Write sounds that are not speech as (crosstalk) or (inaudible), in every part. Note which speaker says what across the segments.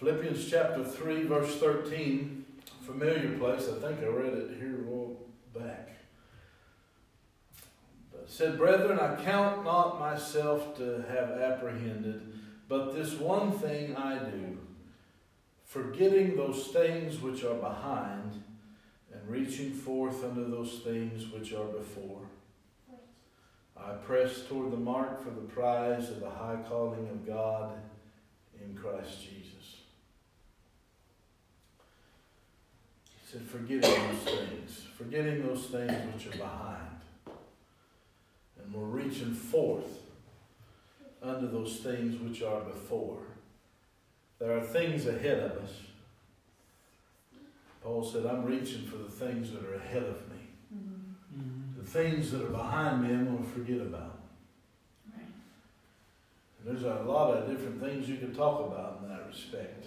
Speaker 1: Philippians chapter 3, verse 13, familiar place. I think I read it here a while back. But it said, Brethren, I count not myself to have apprehended, but this one thing I do, forgetting those things which are behind, and reaching forth unto those things which are before. I press toward the mark for the prize of the high calling of God in Christ Jesus. He said, forgetting those things, forgetting those things which are behind. And we're reaching forth unto those things which are before. There are things ahead of us. Paul said, I'm reaching for the things that are ahead of me.
Speaker 2: Mm-hmm.
Speaker 1: The things that are behind me, I'm going to forget about.
Speaker 2: Right.
Speaker 1: And there's a lot of different things you can talk about in that respect.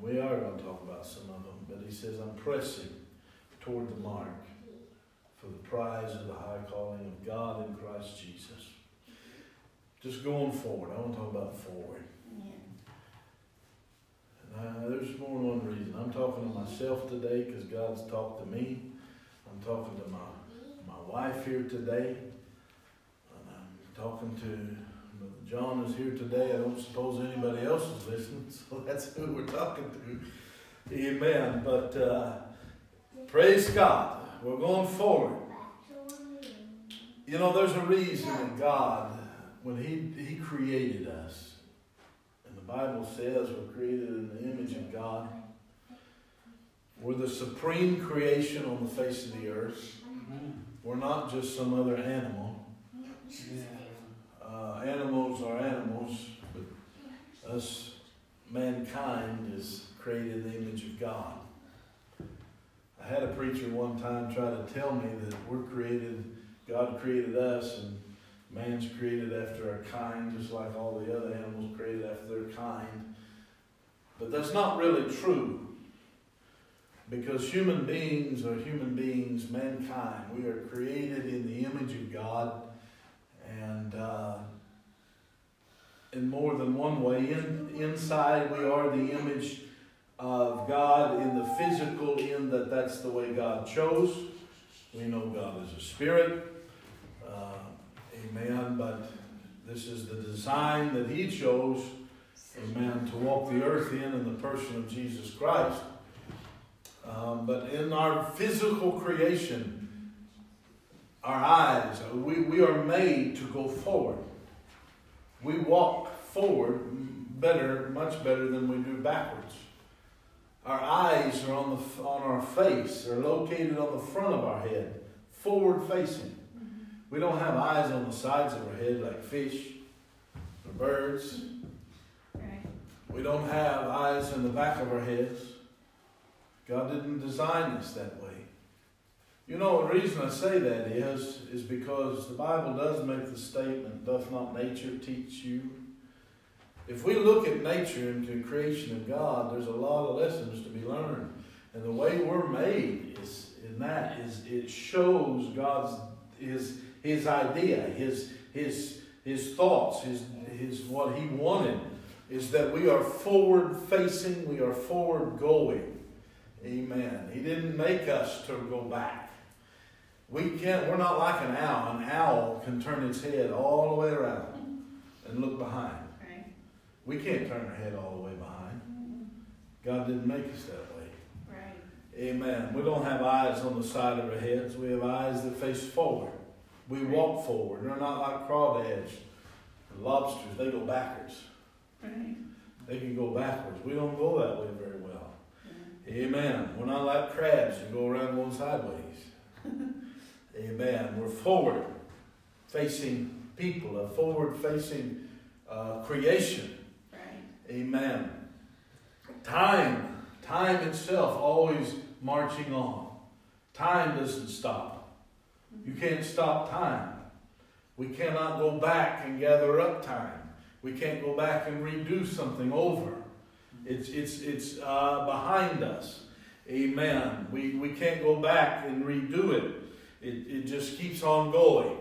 Speaker 1: We are going to talk about some of them. But he says, I'm pressing toward the mark for the prize of the high calling of God in Christ Jesus. Just going forward. I want to talk about forward.
Speaker 2: Yeah.
Speaker 1: And uh, there's more than one reason. I'm talking to myself today because God's talked to me. I'm talking to my, my wife here today. And I'm talking to Brother John is here today. I don't suppose anybody else is listening, (laughs) so that's who we're talking to. Amen. But uh, praise God. We're going forward. You know, there's a reason that God, when He, he created us, and the Bible says we're created in the image of God. We're the supreme creation on the face of the earth. We're not just some other animal.
Speaker 3: Yeah.
Speaker 1: Uh, animals are animals, but us, mankind, is created in the image of God. I had a preacher one time try to tell me that we're created, God created us, and man's created after our kind, just like all the other animals created after their kind. But that's not really true. Because human beings are human beings, mankind. We are created in the image of God. And uh, in more than one way, in, inside we are the image of God in the physical, in that that's the way God chose. We know God is a spirit. Uh, amen. But this is the design that He chose, amen, to walk the earth in in the person of Jesus Christ. Um, but in our physical creation, our eyes, we, we are made to go forward. We walk forward better, much better than we do backwards. Our eyes are on, the, on our face, they're located on the front of our head, forward facing. We don't have eyes on the sides of our head like fish or birds.
Speaker 2: Right.
Speaker 1: We don't have eyes in the back of our heads. God didn't design us that way. You know, the reason I say that is, is because the Bible does make the statement, doth not nature teach you? If we look at nature and the creation of God, there's a lot of lessons to be learned. And the way we're made is in that is it shows God's his his idea, his his his thoughts, his his what he wanted is that we are forward facing, we are forward going. Amen. He didn't make us to go back. We can't, we're not like an owl. An owl can turn its head all the way around and look behind.
Speaker 2: Right.
Speaker 1: We can't turn our head all the way behind. Mm-hmm. God didn't make us that way.
Speaker 2: Right.
Speaker 1: Amen. We don't have eyes on the side of our heads. We have eyes that face forward. We walk forward. They're not like crawdads. The lobsters, they go backwards.
Speaker 2: Right.
Speaker 1: They can go backwards. We don't go that way very well.
Speaker 2: Yeah.
Speaker 1: Amen. We're not like crabs who go around going sideways. (laughs) Amen. We're forward facing people, a forward facing uh, creation.
Speaker 2: Right.
Speaker 1: Amen. Time, time itself always marching on. Time doesn't stop. You can't stop time. We cannot go back and gather up time. We can't go back and redo something over. It's, it's, it's uh, behind us. Amen. We, we can't go back and redo it. It, it just keeps on going.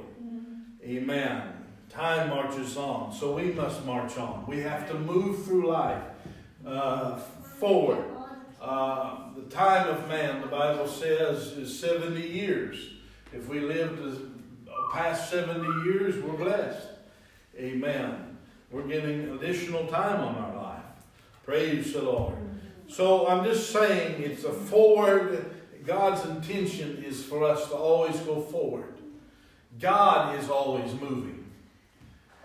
Speaker 1: Amen. Time marches on, so we must march on. We have to move through life. uh, forward. Uh, the time of man, the Bible says, is 70 years. If we live to past 70 years, we're blessed. Amen. We're getting additional time on our life. Praise the Lord. So I'm just saying it's a forward. God's intention is for us to always go forward. God is always moving.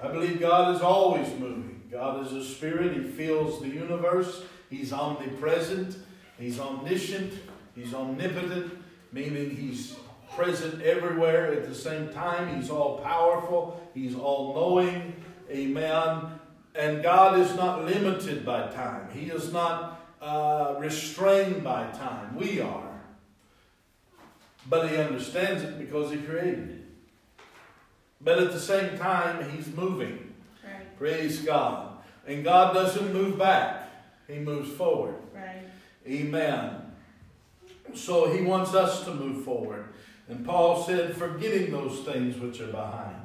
Speaker 1: I believe God is always moving. God is a spirit. He fills the universe. He's omnipresent. He's omniscient. He's omnipotent, meaning he's present everywhere at the same time. He's all powerful. He's all knowing. Amen. And God is not limited by time. He is not uh, restrained by time. We are. But He understands it because He created it. But at the same time, He's moving.
Speaker 2: Right,
Speaker 1: Praise God. And God doesn't move back, He moves forward.
Speaker 2: right.
Speaker 1: Amen. So He wants us to move forward. And Paul said, forgetting those things which are behind.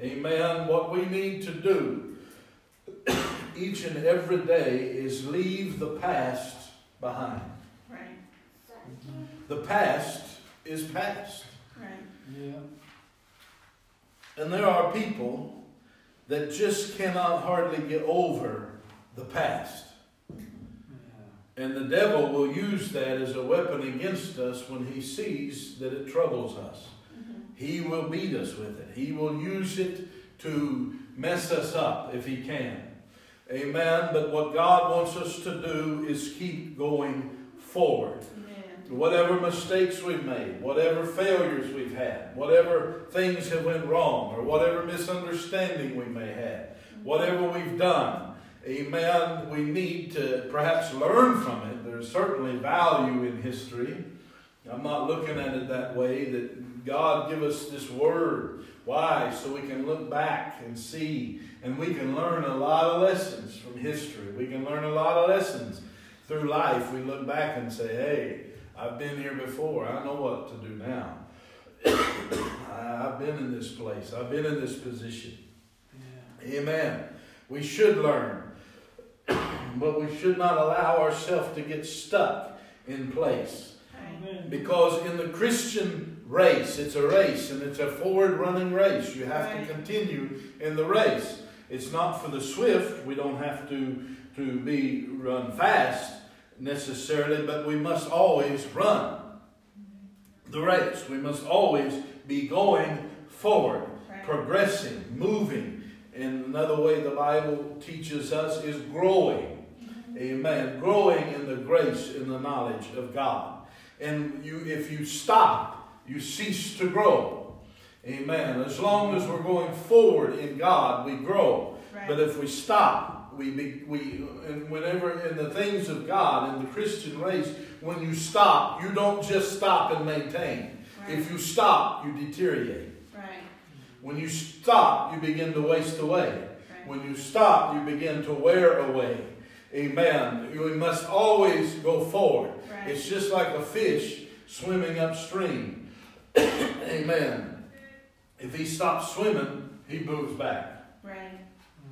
Speaker 1: Amen. What we need to do (coughs) each and every day is leave the past behind.
Speaker 2: Right,
Speaker 1: The past is past.
Speaker 2: right.
Speaker 3: Yeah.
Speaker 1: And there are people that just cannot hardly get over the past.
Speaker 3: Yeah.
Speaker 1: And the devil will use that as a weapon against us when he sees that it troubles us.
Speaker 2: Mhm.
Speaker 1: He will beat us with it. He will use it to mess us up if he can. Amen. But what God wants us to do is keep going forward. Whatever mistakes we've made, whatever failures we've had, whatever things have went wrong, or whatever misunderstanding we may have, whatever we've done, amen, we need to perhaps learn from it. There's certainly value in history. I'm not looking at it that way, that God give us this word. Why? So we can look back and see, and we can learn a lot of lessons from history. We can learn a lot of lessons through life. We look back and say, hey, I've been here before. I know what to do now. (coughs) I've been in this place. I've been in this position.
Speaker 3: Yeah.
Speaker 1: Amen. We should learn, (coughs) but we should not allow ourselves to get stuck in place.
Speaker 3: Amen.
Speaker 1: Because in the Christian race, it's a race and it's a forward running race. You have
Speaker 2: Right.
Speaker 1: to continue in the race. It's not for the swift. We don't have to, to be run fast necessarily, but we must always run the race. We must always be going forward,
Speaker 2: right.
Speaker 1: progressing, moving. And another way the Bible teaches us is growing. Mm-hmm. Amen. Growing in the grace and the knowledge of God. And you, if you stop, you cease to grow. Amen. As long as we're going forward in God, we grow.
Speaker 2: Right.
Speaker 1: But if we stop, we be, we and whenever in the things of God in the Christian race, when you stop, you don't just stop and maintain.
Speaker 2: Right,
Speaker 1: If you stop, you deteriorate.
Speaker 2: right,
Speaker 1: When you stop, you begin to waste away.
Speaker 2: right.
Speaker 1: When you stop, you begin to wear away. Amen. You must always go forward.
Speaker 2: Right.
Speaker 1: It's just like a fish swimming upstream. (coughs) Amen. If he stops swimming, he moves back.
Speaker 2: Right,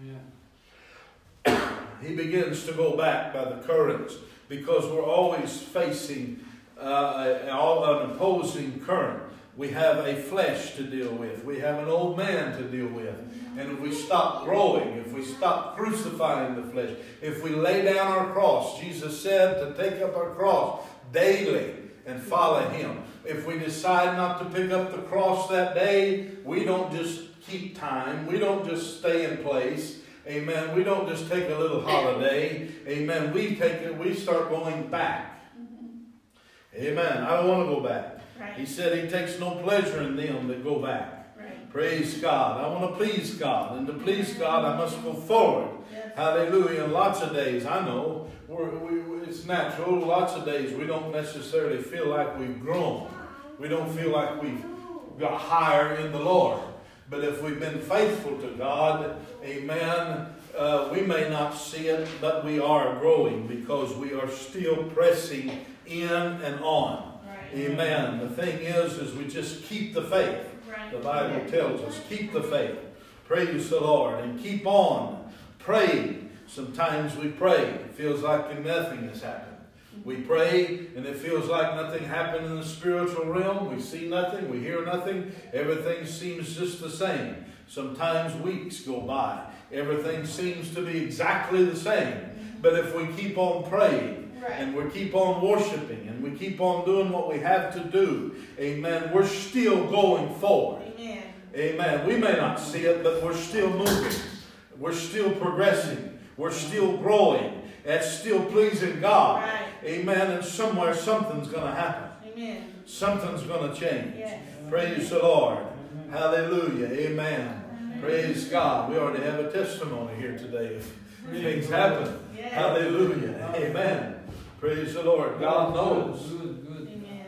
Speaker 3: Yeah.
Speaker 1: He begins to go back by the currents because we're always facing uh, an opposing current. We have a flesh to deal with. We have an old man to deal with. And if we stop growing, if we stop crucifying the flesh, if we lay down our cross, Jesus said to take up our cross daily and follow Him. If we decide not to pick up the cross that day, we don't just keep time. We don't just stay in place. Amen. We don't just take a little holiday. Amen. We take it, we start going back. Mm-hmm. Amen. I don't want to go back. He said he takes no pleasure in them that go back.
Speaker 2: right.
Speaker 1: Praise God. I want to please God. And to please God, I must go forward.
Speaker 2: Yes.
Speaker 1: Hallelujah. And lots of days, I know, we- it's natural. Lots of days we don't necessarily feel like we've grown. We don't feel like we've got higher in the Lord. But if we've been faithful to God, amen, uh, we may not see it, but we are growing because we are still pressing in and on.
Speaker 2: Right,
Speaker 1: Amen. The thing is, is we just keep the faith.
Speaker 2: right.
Speaker 1: The Bible tells us, keep the faith. Praise the Lord and keep on praying Sometimes we pray, it feels like nothing has happened. We pray and it feels like nothing happened in the spiritual realm. We see nothing, we hear nothing. Everything seems just the same. Sometimes weeks go by. Everything seems to be exactly the same. But if we keep on praying, and we keep on worshiping and we keep on doing what we have to do, amen, we're still going forward.
Speaker 2: Amen.
Speaker 1: Amen. We may not see it, but we're still moving. We're still progressing. We're still growing. That's still pleasing God.
Speaker 2: Right.
Speaker 1: Amen. And somewhere something's going to happen.
Speaker 2: Amen.
Speaker 1: Something's going to change.
Speaker 2: Yes.
Speaker 1: Praise the Lord.
Speaker 3: Amen.
Speaker 1: Hallelujah. Amen. Praise God. We already have a testimony here today. If things happen.
Speaker 2: Yes.
Speaker 1: Hallelujah. Amen. Praise the Lord. God knows.
Speaker 3: Good, good.
Speaker 2: Amen.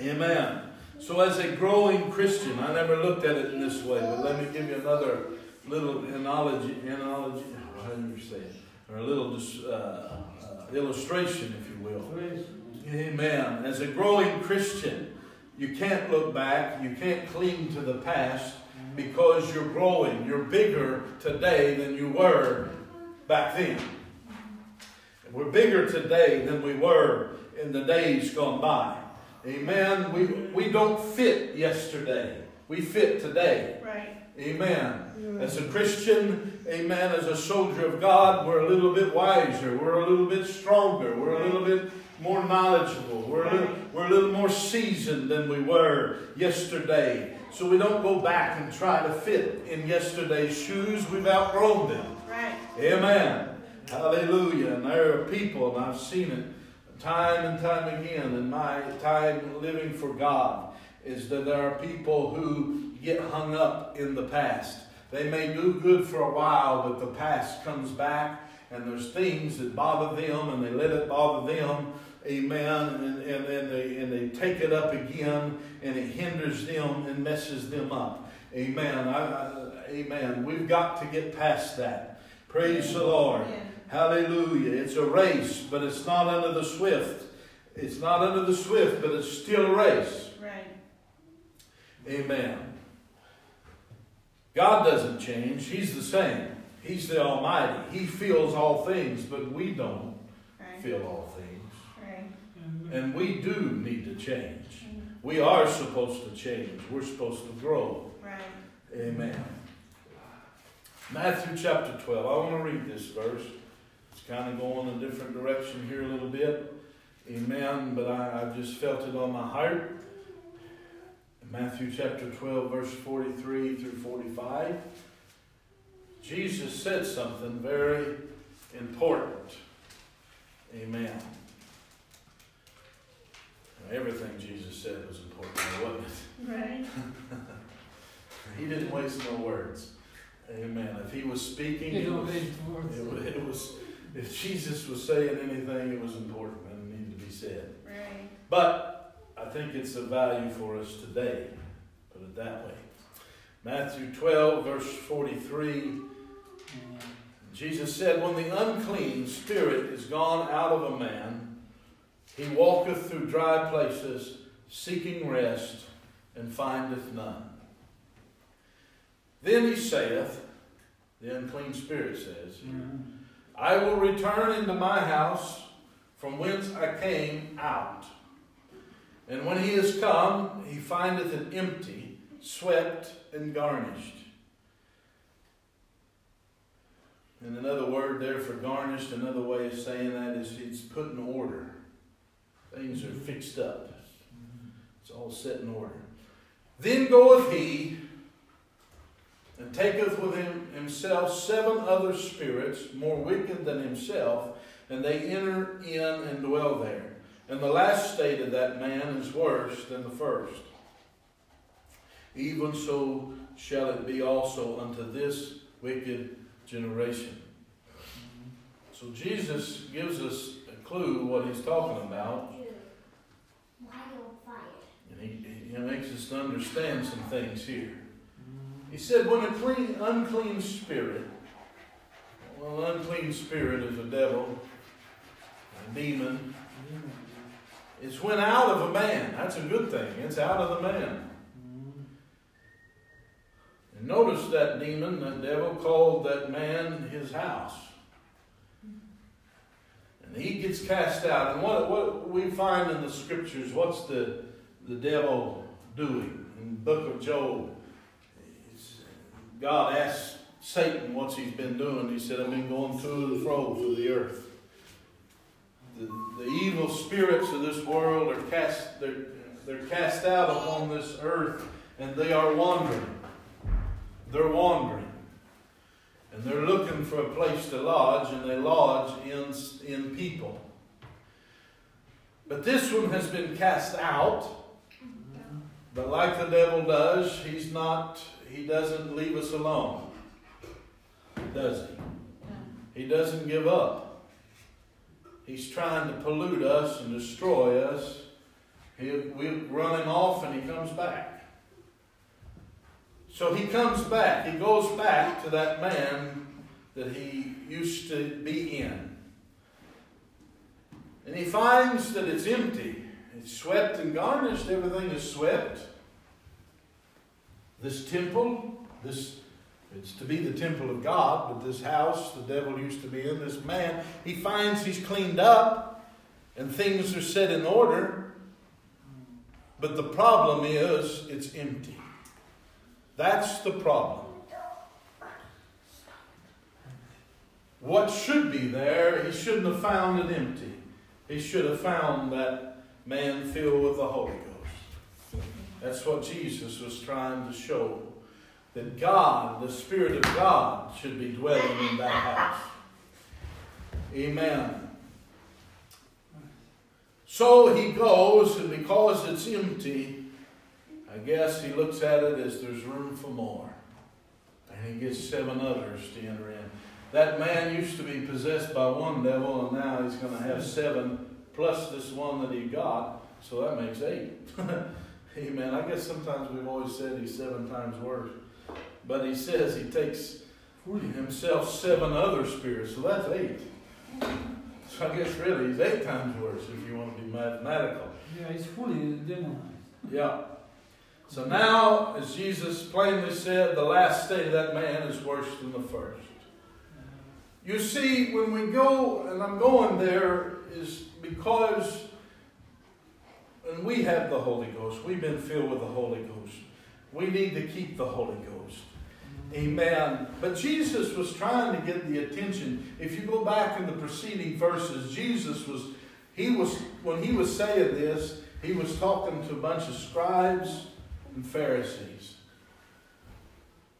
Speaker 1: Amen. So, as a growing Christian, I never looked at it in this way, but let me give you another little analogy, analogy, how do you say it? Or a little uh, uh, illustration, if you will.
Speaker 3: Praise.
Speaker 1: Amen. As a growing Christian, you can't look back, you can't cling to the past because you're growing. You're bigger today than you were back then. We're bigger today than we were in the days gone by. Amen. We, we don't fit yesterday. We fit today.
Speaker 2: Right.
Speaker 1: Amen. As a Christian, amen, as a soldier of God, we're a little bit wiser. We're a little bit stronger. We're a little bit more knowledgeable. We're a little, we're a little more seasoned than we were yesterday. So we don't go back and try to fit in yesterday's shoes. We've outgrown them.
Speaker 2: Right.
Speaker 1: Amen. Hallelujah. And there are people, and I've seen it time and time again in my time living for God, is that there are people who get hung up in the past. They may do good for a while, but the past comes back, and there's things that bother them, and they let it bother them. Amen. And, and, and, they, and they take it up again, and it hinders them and messes them up. Amen. I, I, amen. We've got to get past that. Praise the Lord.
Speaker 2: Amen.
Speaker 1: Hallelujah. It's a race, but it's not under the swift. It's not under the swift, but it's still a race.
Speaker 2: Right.
Speaker 1: Amen. God doesn't change. He's the same. He's the Almighty. He feels all things, but we don't
Speaker 2: Right.
Speaker 1: feel all things.
Speaker 2: Right.
Speaker 1: And we do need to change. Mm-hmm. We are supposed to change. We're supposed to grow.
Speaker 2: Right.
Speaker 1: Amen. Matthew chapter 12. I want to read this verse. It's kind of going a different direction here a little bit. Amen. But I, I've just felt it on my heart. Matthew chapter 12, verse 43 through 45. Jesus said something very important. Amen. Everything Jesus said was important, wasn't it?
Speaker 2: Right. (laughs)
Speaker 1: He didn't waste no words. Amen. If he was speaking,
Speaker 3: You
Speaker 1: it was,
Speaker 3: words.
Speaker 1: it it was- if Jesus was saying anything, it was important and it needed to be said.
Speaker 2: Right.
Speaker 1: But I think it's of value for us today. Put it that way. Matthew 12, verse 43. Jesus said, When the unclean spirit is gone out of a man, he walketh through dry places, seeking rest, and findeth none. Then he saith, the unclean spirit says,
Speaker 3: Mhm.
Speaker 1: I will return into my house from whence I came out. And when he is come, he findeth it empty, swept, and garnished. And another word there for garnished, another way of saying that is it's put in order. Things are fixed up. It's all set in order. Then goeth he and taketh with him himself seven other spirits more wicked than himself, and they enter in and dwell there. And the last state of that man is worse than the first. Even so shall it be also unto this wicked generation. So Jesus gives us a clue what he's talking about, and he, he makes us understand some things here. He said, when a clean, unclean spirit, well, an unclean spirit is a devil, a demon, it's went out of a man. That's a good thing. It's out of the man. And notice that demon, that devil, called that man his house. And he gets cast out. And what, what we find in the scriptures, what's the, the devil doing? In the book of Job, God asked Satan what's he's been doing. He said, I've been going to and fro through the earth. The, the evil spirits of this world are cast, they're, they're cast out upon this earth and they are wandering. They're wandering. And they're looking for a place to lodge, and they lodge in, in people. But this one has been cast out. But like the devil does, he's not, he doesn't leave us alone. Does he? He doesn't give up. He's trying to pollute us and destroy us. We run him off and he comes back. So he comes back. He goes back to that man that he used to be in. And he finds that it's empty. It's swept and garnished. Everything is swept. This temple, this it's to be the temple of God, but this house the devil used to be in, this man, he finds he's cleaned up and things are set in order. But the problem is it's empty. That's the problem. What should be there, he shouldn't have found it empty. He should have found that man filled with the Holy Ghost. That's what Jesus was trying to show. That God, the Spirit of God, should be dwelling in that house. Amen. So he goes, and because it's empty, I guess he looks at it as there's room for more. And he gets seven others to enter in. That man used to be possessed by one devil, and now he's going to have seven plus this one that he got. So that makes eight. (laughs) Amen. I guess sometimes we've always said he's seven times worse. But he says he takes himself seven other spirits, so that's eight. So I guess really he's eight times worse if you want to be mathematical.
Speaker 3: Yeah, he's fully demonized.
Speaker 1: Yeah. So now, as Jesus plainly said, the last state of that man is worse than the first. You see, when we go, and I'm going there, is because, and we have the Holy Ghost, we've been filled with the Holy Ghost. We need to keep the Holy Ghost. Amen. But Jesus was trying to get the attention. If you go back in the preceding verses, Jesus was, he was, when he was saying this, he was talking to a bunch of scribes and Pharisees.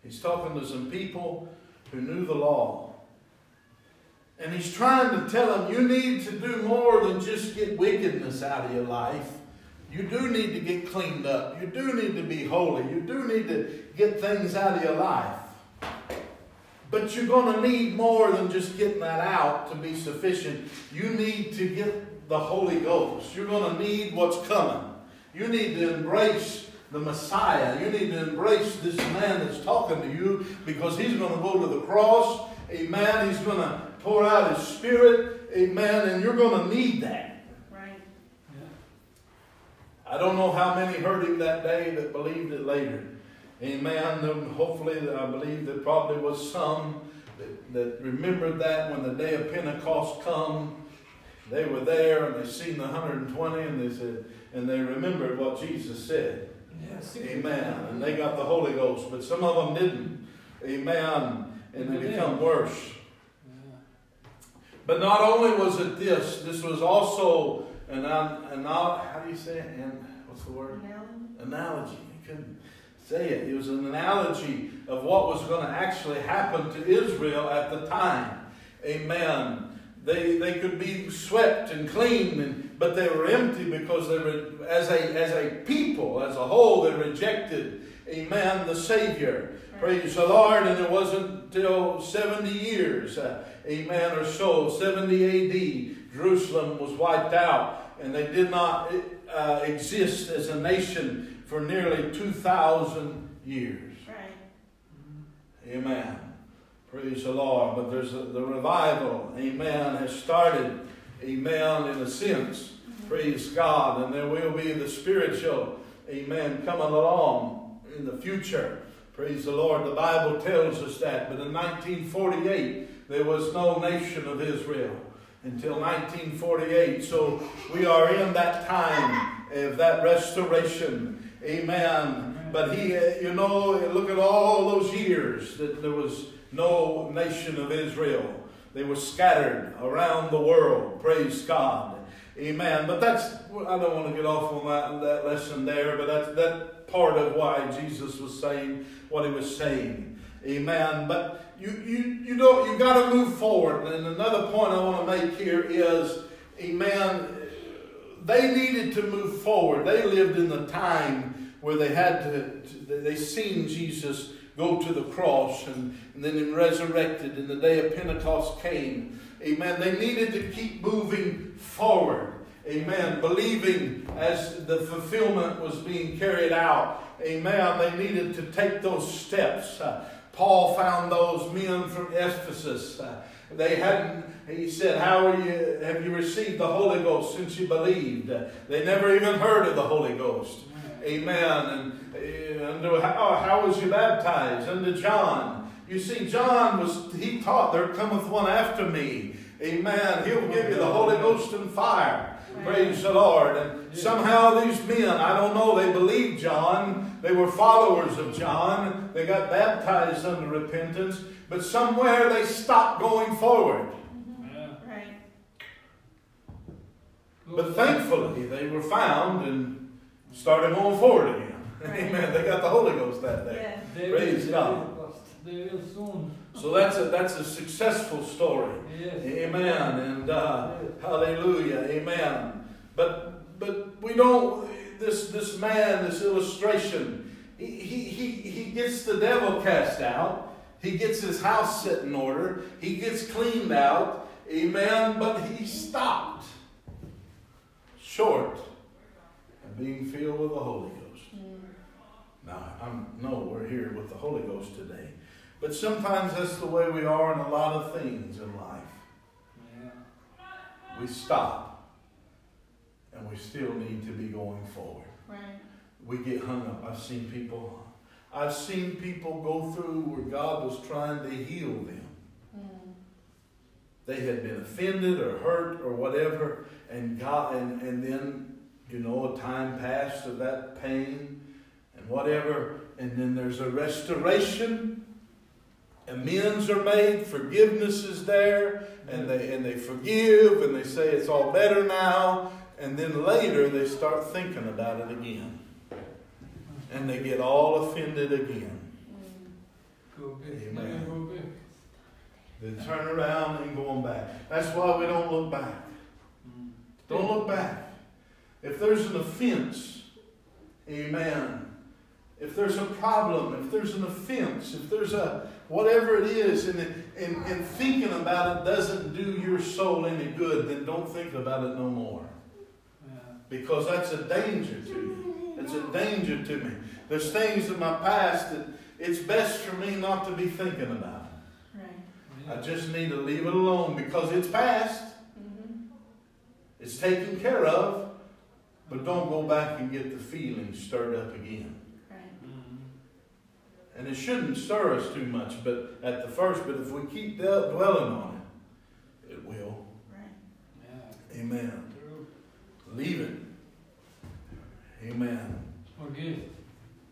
Speaker 1: He's talking to some people who knew the law. And he's trying to tell them, you need to do more than just get wickedness out of your life. You do need to get cleaned up. You do need to be holy. You do need to get things out of your life. But you're going to need more than just getting that out to be sufficient. You need to get the Holy Ghost. You're going to need what's coming. You need to embrace the Messiah. You need to embrace this man that's talking to you because he's going to go to the cross. Amen. He's going to pour out his spirit. Amen. And you're going to need that.
Speaker 2: Right. Yeah.
Speaker 1: I don't know how many heard him that day that believed it later. Amen. And hopefully, I believe there probably was some that, that remembered that when the day of Pentecost come. They were there and they seen the 120 and they said, and they remembered what Jesus said. Yes. Amen. And they got the Holy Ghost, but some of them didn't. Amen. And they become worse. But not only was it this, this was also an, an how do you say it? And what's the word? Analogy. Analogy. You couldn't say it. It was an analogy of what was going to actually happen to Israel at the time. Amen. They, they could be swept and cleaned, and, but they were empty because they were, as a, as a people, as a whole, they rejected, amen, the Savior. Praise the Lord. And it wasn't until 70 years, uh, amen, or so, 70 AD, Jerusalem was wiped out, and they did not uh, exist as a nation for nearly 2,000 years.
Speaker 2: Right.
Speaker 1: Amen. Praise the Lord. But there's a, the revival, amen, has started, amen, in a sense. Mm-hmm. Praise God. And there will be the spiritual, amen, coming along in the future. Praise the Lord. The Bible tells us that. But in 1948, there was no nation of Israel. until 1948. So we are in that time of that restoration. Amen. But he, uh, you know, look at all those years that there was no nation of Israel. They were scattered around the world. Praise God. Amen. But that's, I don't want to get off on that, that lesson there, but that's that part of why Jesus was saying what he was saying. Amen. But you, you, you know, you got to move forward. And another point I want to make here is, amen, they needed to move forward. They lived in the time where they had to, they seen Jesus go to the cross and, and then resurrected and the day of Pentecost came. Amen. They needed to keep moving forward. Amen. Believing as the fulfillment was being carried out. Amen. They needed to take those steps. Uh, Paul found those men from Ephesus. Uh, they hadn't, he said, How are you, have you received the Holy Ghost since you believed? They never even heard of the Holy Ghost. Amen. And uh, how, how was you baptized? Under John. You see, John was, he taught, There cometh one after me. Amen. He'll give you the Holy Ghost and fire. Praise the Lord. And somehow these men, I don't know, they believed John. They were followers of John. They got baptized under repentance. But somewhere they stopped going forward.
Speaker 2: Right.
Speaker 1: But thankfully, they were found and started going forward again. (laughs) Amen. They got the Holy Ghost that day.
Speaker 3: They
Speaker 1: Praise
Speaker 3: will,
Speaker 1: God.
Speaker 3: They will, Pastor. They will soon.
Speaker 1: So that's a that's a successful story.
Speaker 3: Yes.
Speaker 1: Amen. And uh, hallelujah. Amen. But but we don't this this man, this illustration, he, he, he, he gets the devil cast out. He gets his house set in order. He gets cleaned out. Amen. But he stopped short of being filled with the Holy Ghost.
Speaker 2: Mm.
Speaker 1: Now, I'm no, we're here with the Holy Ghost today. But sometimes that's the way we are in a lot of things in life.
Speaker 3: Yeah.
Speaker 1: We stop and we still need to be going forward.
Speaker 2: Right.
Speaker 1: We get hung up. I've seen people I've seen people go through where God was trying to heal them.
Speaker 2: Mm.
Speaker 1: They had been offended or hurt or whatever, and God and, and then, you know, a time passed of that pain and whatever, and then there's a restoration. Amends are made, forgiveness is there, and they and they forgive and they say it's all better now, and then later they start thinking about it again. And they get all offended again. Amen. They turn around and go on back. That's why we don't look back. Don't look back. If there's an offense, amen. If there's a problem, if there's an offense, if there's a whatever it is, and, and, and thinking about it doesn't do your soul any good, then don't think about it no more. Because that's a danger to you. It's a danger to me. There's things in my past that it's best for me not to be thinking about.
Speaker 2: Right.
Speaker 1: I just need to leave it alone because it's past.
Speaker 2: Mm-hmm.
Speaker 1: It's taken care of. But don't go back and get the feelings stirred up again.
Speaker 2: Right.
Speaker 1: And it shouldn't stir us too much, but at the first, but if we keep del- dwelling on it, it will.
Speaker 2: Right.
Speaker 3: Yeah.
Speaker 1: Amen.
Speaker 3: True.
Speaker 1: Leave it. Amen.
Speaker 3: Forgive.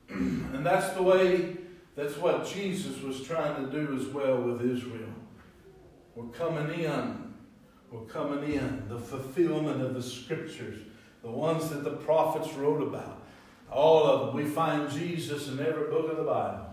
Speaker 3: (clears throat)
Speaker 1: And that's the way, that's what Jesus was trying to do as well with Israel. We're coming in. We're coming in. The fulfillment of the scriptures, the ones that the prophets wrote about. All of them. We find Jesus in every book of the Bible.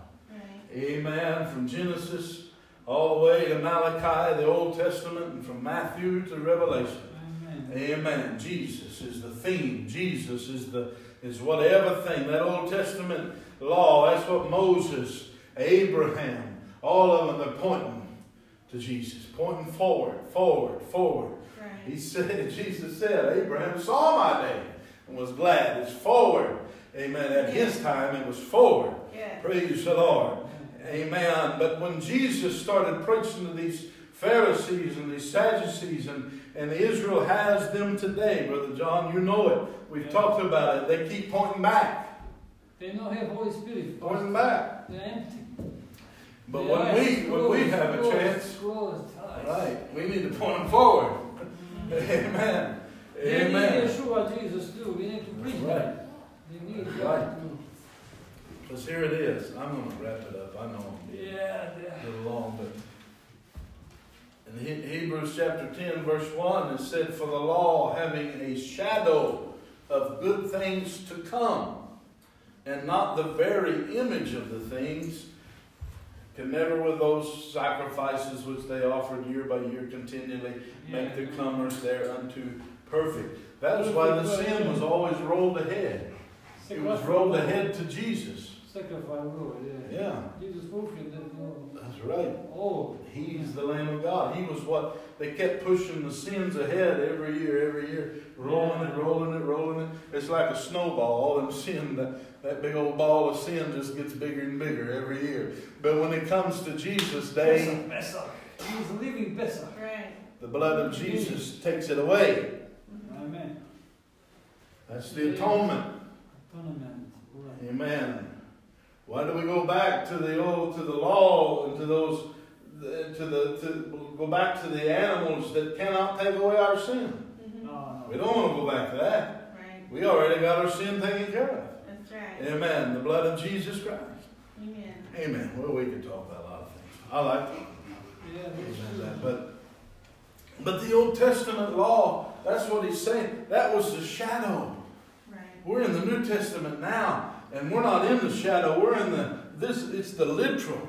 Speaker 1: Amen. From Genesis all the way to Malachi, the Old Testament, and from Matthew to Revelation.
Speaker 3: Amen.
Speaker 1: Amen. Jesus is the theme. Jesus is the is whatever thing. That Old Testament law, that's what Moses, Abraham, all of them, they're pointing to Jesus. Pointing forward, forward, forward.
Speaker 2: Right.
Speaker 1: He said, (laughs) Jesus said, Abraham saw my day and was glad. It's forward. Amen. At his time it was forward.
Speaker 2: Yeah.
Speaker 1: Praise the Lord. Amen. But when Jesus started preaching to these Pharisees and these Sadducees, and, and Israel has them today, Brother John, you know it. We've
Speaker 3: Yeah.
Speaker 1: talked about it. They keep pointing back,
Speaker 3: They don't have Holy Spirit.
Speaker 1: pointing back.
Speaker 3: They're empty.
Speaker 1: But
Speaker 3: Their
Speaker 1: when we when we have a chance, right, we need to point them forward. Mm-hmm. (laughs) Amen.
Speaker 3: They need
Speaker 1: Amen.
Speaker 3: Yeshua, Jesus too. We need to preach
Speaker 1: Right.
Speaker 3: that. They need
Speaker 1: Right.
Speaker 3: Too.
Speaker 1: Because here it is. I'm going to wrap it up. I know I'm being
Speaker 3: Yeah,
Speaker 1: a
Speaker 3: yeah.
Speaker 1: little long, but in Hebrews chapter 10, verse 1, it said, For the law, having a shadow of good things to come, and not the very image of the things, can never with those sacrifices which they offered year by year continually make the comers thereunto perfect. That was why the sin was always rolled ahead. It was rolled ahead to Jesus.
Speaker 3: Sacrifice, Lord, yeah.
Speaker 1: Yeah,
Speaker 3: Jesus fulfilled that law.
Speaker 1: that's right.
Speaker 3: Oh,
Speaker 1: He's the Lamb of God. He was what they kept pushing the sins ahead every year, every year, rolling it, rolling it, rolling it. It's like a snowball. All them sin, that, that big old ball of sin just gets bigger and bigger every year. But when it comes to Jesus' day,
Speaker 3: Pesach. He's living Pesach.
Speaker 2: Right.
Speaker 1: the blood of Jesus takes it away.
Speaker 3: Amen.
Speaker 1: That's the atonement.
Speaker 3: Atonement.
Speaker 1: Amen. Why do we go back to the old, to the law, and to those, to the, to go back to the animals that cannot take away our sin?
Speaker 2: Mhm.
Speaker 3: No, no.
Speaker 1: We don't want to go back to that.
Speaker 2: Right.
Speaker 1: We already got our sin taken care of.
Speaker 2: That's right.
Speaker 1: Amen. The blood of Jesus Christ.
Speaker 2: Amen.
Speaker 1: Amen. Well, we could talk about a lot of things. I like to
Speaker 3: Yeah,
Speaker 1: amen that, but but the Old Testament law, that's what he's saying. That was the shadow.
Speaker 2: Right.
Speaker 1: We're in the New Testament now, and we're not in the shadow. We're in the this. It's the literal.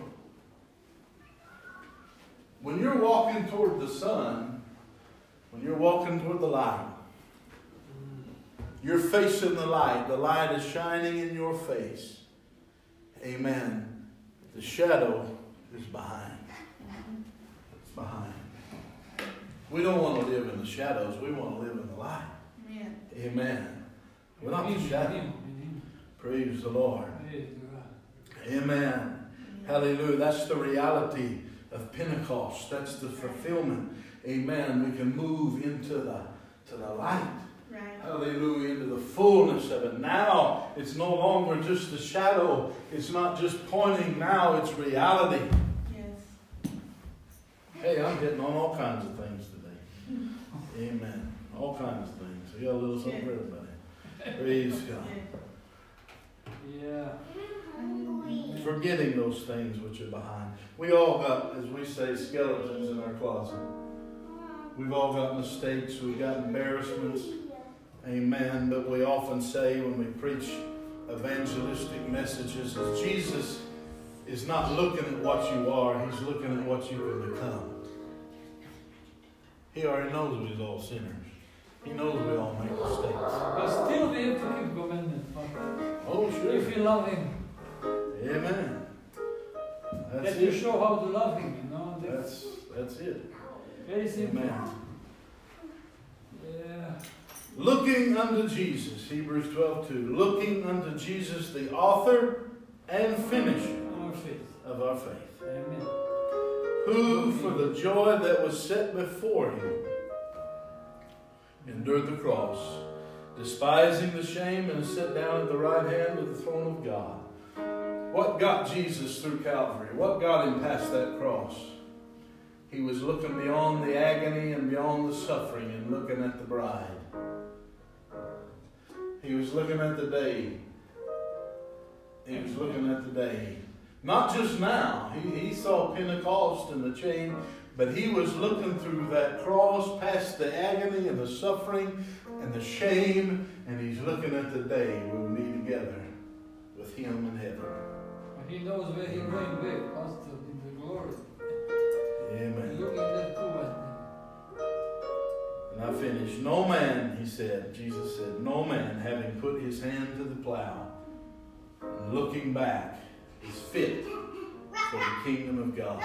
Speaker 1: When you're walking toward the sun, when you're walking toward the light, you're facing the light. The light is shining in your face. Amen. The shadow is behind. It's behind. We don't want to live in the shadows. We want to live in the light.
Speaker 2: Amen.
Speaker 1: Amen. We're not
Speaker 3: In
Speaker 1: the shadow.
Speaker 3: in him, in him.
Speaker 1: Praise the Lord.
Speaker 3: Praise
Speaker 1: Amen.
Speaker 2: Amen.
Speaker 1: Hallelujah. That's the reality of Pentecost. That's the fulfillment. Amen. We can move into the to the light.
Speaker 2: Right.
Speaker 1: Hallelujah. Into the fullness of it. Now it's no longer just a shadow. It's not just pointing. Now it's reality.
Speaker 2: Yes.
Speaker 1: Hey, I'm hitting on all kinds of things today. Amen. All kinds of things. We got a little something for everybody. Praise God.
Speaker 2: Yeah.
Speaker 3: Yeah.
Speaker 1: Forgetting those things which are behind. We all got, as we say, skeletons in our closet. We've all got mistakes. We've got embarrassments. Amen. But we often say when we preach evangelistic messages is Jesus is not looking at what you are, he's looking at what you can become. He already knows we're all sinners. He knows we all make mistakes.
Speaker 3: But still we have to keep commandments.
Speaker 1: Oh, sure.
Speaker 3: If you love him,
Speaker 1: Amen. That's
Speaker 3: that you
Speaker 1: it.
Speaker 3: show how to love him, you know.
Speaker 1: That's that's it.
Speaker 3: very simple.
Speaker 1: Amen.
Speaker 3: Yeah.
Speaker 1: Looking unto Jesus, Hebrews 12 2. Looking unto Jesus, the author and finisher
Speaker 3: Our
Speaker 1: of our faith,
Speaker 3: Amen.
Speaker 1: who for the joy that was set before him endured the cross, despising the shame, and set down at the right hand of the throne of God. What got Jesus through Calvary? What got him past that cross? He was looking beyond the agony and beyond the suffering and looking at the bride. He was looking at the day. He was looking at the day. Not just now. He, he saw Pentecost and the chain, but he was looking through that cross past the agony and the suffering and the shame, and he's looking at the day we'll be together with him in heaven.
Speaker 3: And He knows where he's going back, Pastor, in the glory.
Speaker 1: Amen.
Speaker 3: Looking at that
Speaker 1: And I finished. No man, he said, Jesus said, no man having put his hand to the plow and looking back is fit for the kingdom of God.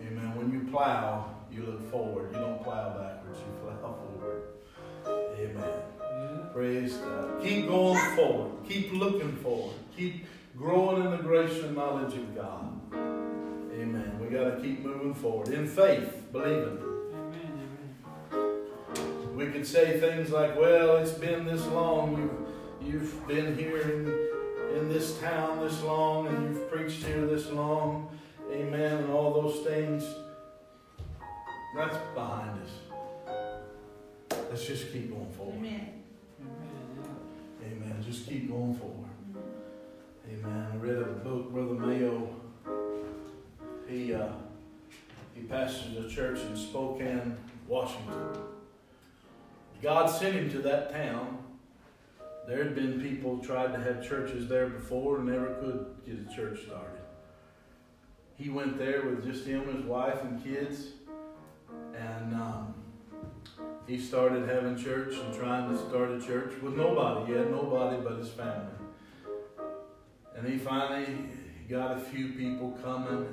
Speaker 1: Amen. When you plow, you look forward. You don't plow backwards, you. Amen.
Speaker 3: Yeah.
Speaker 1: Praise God. Keep going forward. Keep looking forward. Keep growing in the grace and knowledge of God. Amen. We got to keep moving forward in faith, believing.
Speaker 3: Amen, amen.
Speaker 1: We could say things like, well, it's been this long. You've, you've been here in, in this town this long and you've preached here this long. Amen. And all those things. That's behind us. Let's just keep going forward.
Speaker 2: Amen.
Speaker 1: Amen. Just keep going forward. Amen. I read a book, Brother Mayo. He uh, he pastors a church in Spokane, Washington. God sent him to that town. There had been people tried to have churches there before and never could get a church started. He went there with just him, his wife, and kids, and um, he started having church and trying to start a church with nobody. He had nobody but his family. And he finally got a few people coming,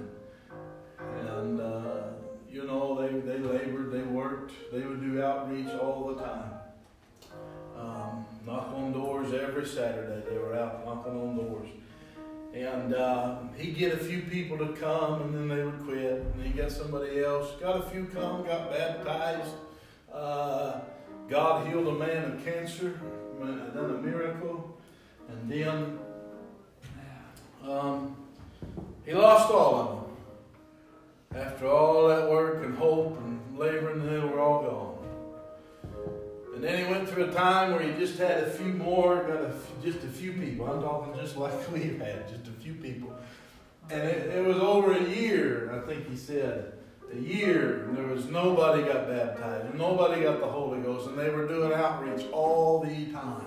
Speaker 1: and uh, you know they they labored, they worked, they would do outreach all the time. Um, knock on doors every Saturday. They were out knocking on doors. And uh, he'd get a few people to come, and then they would quit. And he got somebody else. Got a few come, got baptized. Uh, God healed a man of cancer, done a miracle, and then um, he lost all of them. After all that work and hope and laboring, they were all gone. And then he went through a time where he just had a few more, got just a few people. I'm talking just (laughs) like we've had, just a few people. And it, it was over a year, I think he said, a year, and there was nobody got baptized, and nobody got the Holy Ghost, and they were doing outreach all the time.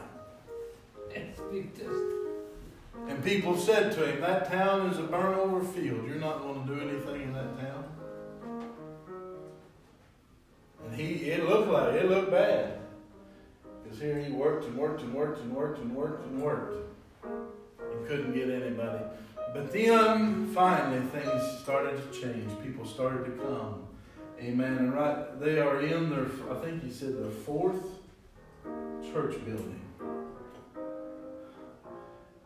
Speaker 1: And people said to him, That town is a burnt over field. You're not going to do anything in that town. And he it looked like it looked bad. Because here he worked and worked and worked and worked and worked and worked. He couldn't get anybody. But then finally things started to change. People started to come. Amen. And right they are in their I think he said their fourth church building.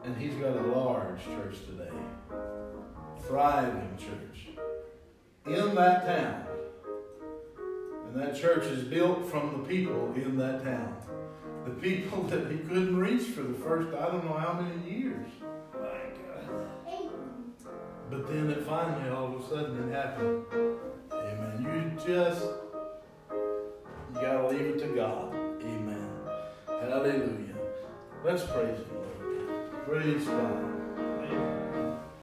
Speaker 1: And he's got a large church today. Thriving church. In that town. And that church is built from the people in that town. The people (laughs) that he couldn't reach for the first, I don't know how many years. But then it finally, all of a sudden, it happened. Amen. You just, you got to leave it to God. Amen. Hallelujah. Let's praise the Lord. Praise God.